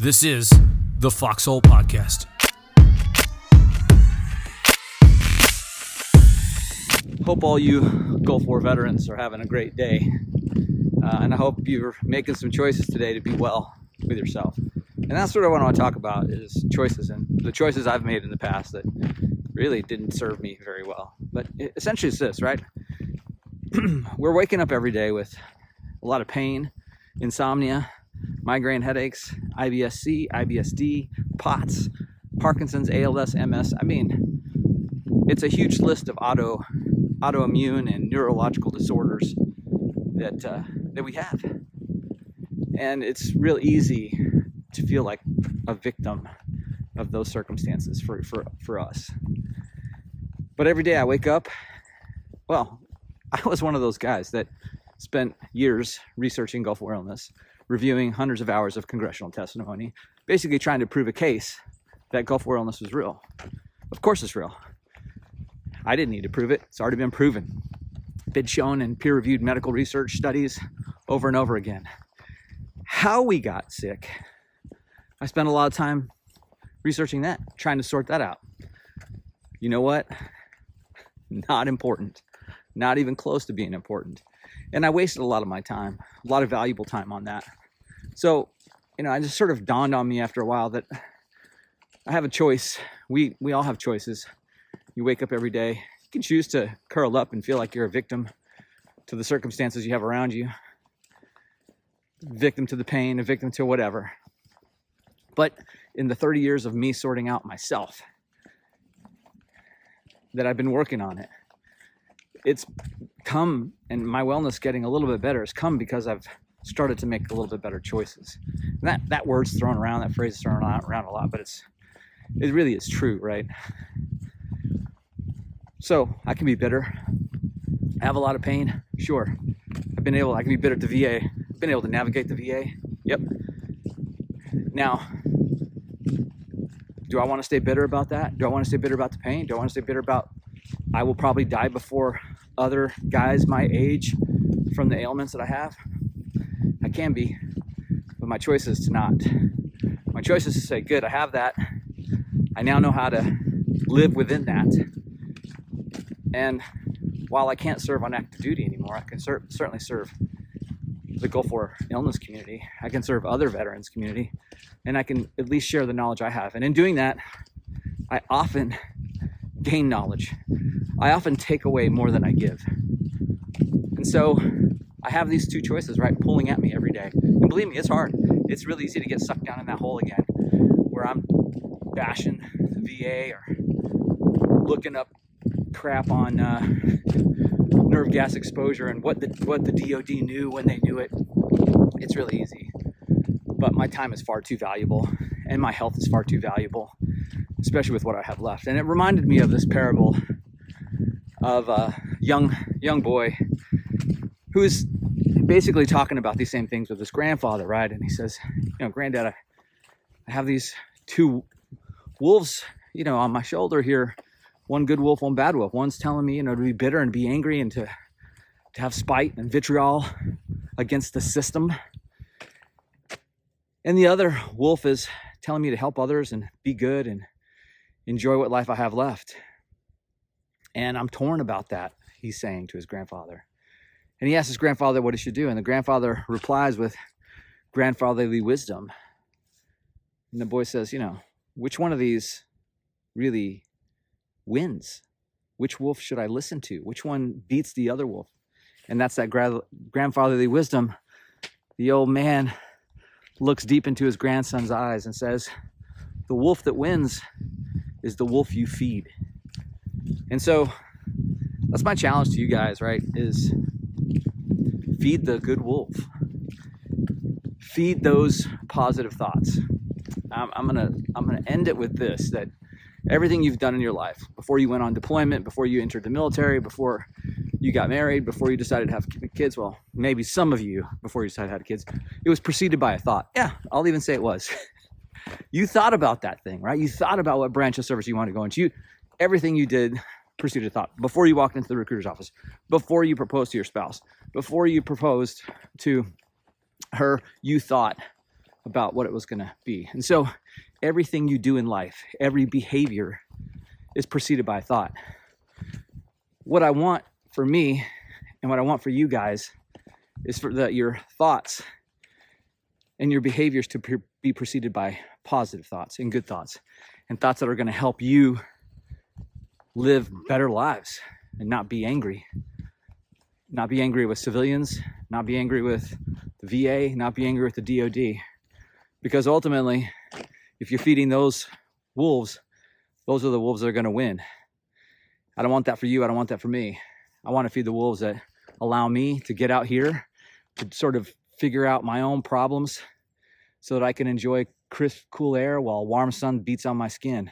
This is the Foxhole Podcast. Hope all you Gulf War veterans are having a great day. Uh, and I hope you're making some choices today to be well with yourself. And that's what I want to talk about is choices and the choices I've made in the past that really didn't serve me very well. But essentially it's this, right? We're waking up every day with a lot of pain, insomnia, migraine headaches, IBS-C, IBS-D, POTS, Parkinson's, ALS, MS. I mean, it's a huge list of auto autoimmune and neurological disorders that uh, that we have, and it's real easy to feel like a victim of those circumstances for for for us. But every day I wake up, well, I was one of those guys that spent years researching Gulf War illness reviewing hundreds of hours of congressional testimony, basically trying to prove a case that Gulf War illness was real. Of course it's real. I didn't need to prove it. It's already been proven. Been shown in peer-reviewed medical research studies over and over again. How we got sick, I spent a lot of time researching that, trying to sort that out. You know what? Not important. Not even close to being important. And I wasted a lot of my time, a lot of valuable time on that. So, you know, I just sort of dawned on me after a while that I have a choice. We we all have choices. You wake up every day. You can choose to curl up and feel like you're a victim to the circumstances you have around you. Victim to the pain, a victim to whatever. But in the 30 years of me sorting out myself that I've been working on it, it's come and my wellness getting a little bit better has come because I've started to make a little bit better choices. And that that word's thrown around, that phrase is thrown around a lot, but it's it really is true, right? So I can be bitter. I have a lot of pain, sure. I've been able, I can be bitter at the VA. I've been able to navigate the VA. Yep. Now, do I want to stay bitter about that? Do I want to stay bitter about the pain? Do I want to stay bitter about I will probably die before other guys my age from the ailments that I have? I can be, but my choice is to not. My choice is to say, good, I have that. I now know how to live within that. And while I can't serve on active duty anymore, I can certainly serve the Gulf War illness community. I can serve other veterans community, and I can at least share the knowledge I have. And in doing that, I often gain knowledge. I often take away more than I give. And so I have these two choices, right, pulling at me every day. And believe me, it's hard. It's really easy to get sucked down in that hole again, where I'm bashing the VA or looking up crap on uh, nerve gas exposure and what the what the DoD knew when they knew it. It's really easy, but my time is far too valuable, and my health is far too valuable, especially with what I have left. And it reminded me of this parable of a young young boy who's basically talking about these same things with his grandfather, right? And he says, you know, granddad, I, I have these two wolves, you know, on my shoulder here. One good wolf, one bad wolf. One's telling me, you know, to be bitter and be angry and to to have spite and vitriol against the system. And the other wolf is telling me to help others and be good and enjoy what life I have left. And I'm torn about that, he's saying to his grandfather. And he asks his grandfather what he should do. And the grandfather replies with grandfatherly wisdom. And the boy says, You know, which one of these really wins? Which wolf should I listen to? Which one beats the other wolf? And that's that gra- grandfatherly wisdom. The old man looks deep into his grandson's eyes and says, The wolf that wins is the wolf you feed. And so that's my challenge to you guys, right? Is feed the good wolf. Feed those positive thoughts. Um, I'm gonna I'm gonna end it with this: that everything you've done in your life before you went on deployment, before you entered the military, before you got married, before you decided to have kids. Well, maybe some of you before you decided to have kids, it was preceded by a thought. Yeah, I'll even say it was. you thought about that thing, right? You thought about what branch of service you want to go into. You, everything you did preceded a thought before you walked into the recruiter's office, before you proposed to your spouse, before you proposed to her, you thought about what it was going to be. And so everything you do in life, every behavior is preceded by thought. What I want for me and what I want for you guys is for the, your thoughts and your behaviors to pre- be preceded by positive thoughts and good thoughts and thoughts that are going to help you live better lives and not be angry. Not be angry with civilians, not be angry with the VA, not be angry with the DoD. Because ultimately, if you're feeding those wolves, those are the wolves that are going to win. I don't want that for you. I don't want that for me. I want to feed the wolves that allow me to get out here to sort of figure out my own problems so that I can enjoy crisp, cool air while warm sun beats on my skin.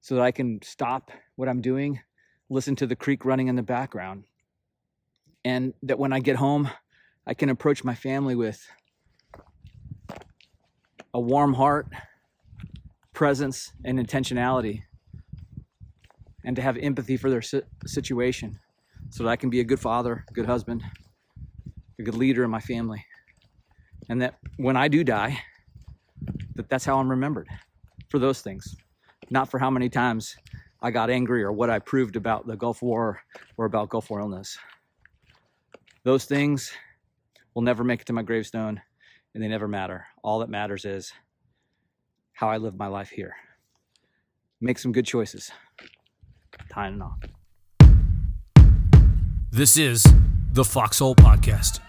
So that I can stop what I'm doing, listen to the creek running in the background. And that when I get home, I can approach my family with a warm heart, presence, and intentionality, and to have empathy for their situation so that I can be a good father, good husband, a good leader in my family. And that when I do die, that that's how I'm remembered for those things, not for how many times I got angry or what I proved about the Gulf War or about Gulf War illness. Those things will never make it to my gravestone and they never matter. All that matters is how I live my life here. Make some good choices. Tying it off. This is the Foxhole Podcast.